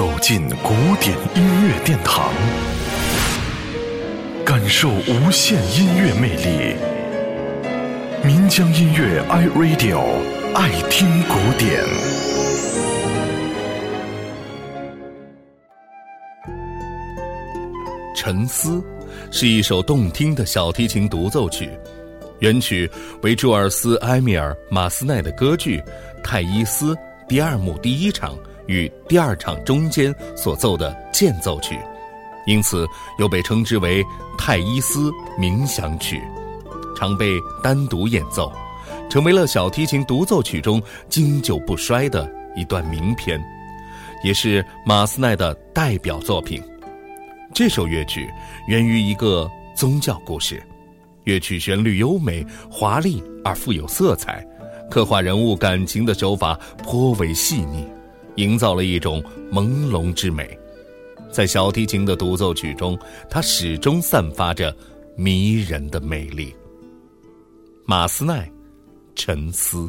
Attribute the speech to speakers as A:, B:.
A: 走进古典音乐殿堂，感受无限音乐魅力。民江音乐 iRadio 爱听古典。
B: 沉思是一首动听的小提琴独奏曲，原曲为朱尔斯·埃米尔·马斯奈的歌剧《泰伊斯》第二幕第一场与第二场中间所奏的间奏曲，因此又被称之为《泰伊斯冥想曲》，常被单独演奏，成为了小提琴独奏曲中经久不衰的一段名篇，也是马斯奈的代表作品。这首乐曲源于一个宗教故事，乐曲旋律优美、华丽而富有色彩，刻画人物感情的手法颇为细腻，营造了一种朦胧之美。在小提琴的独奏曲中，它始终散发着迷人的魅力。马斯奈，沉思。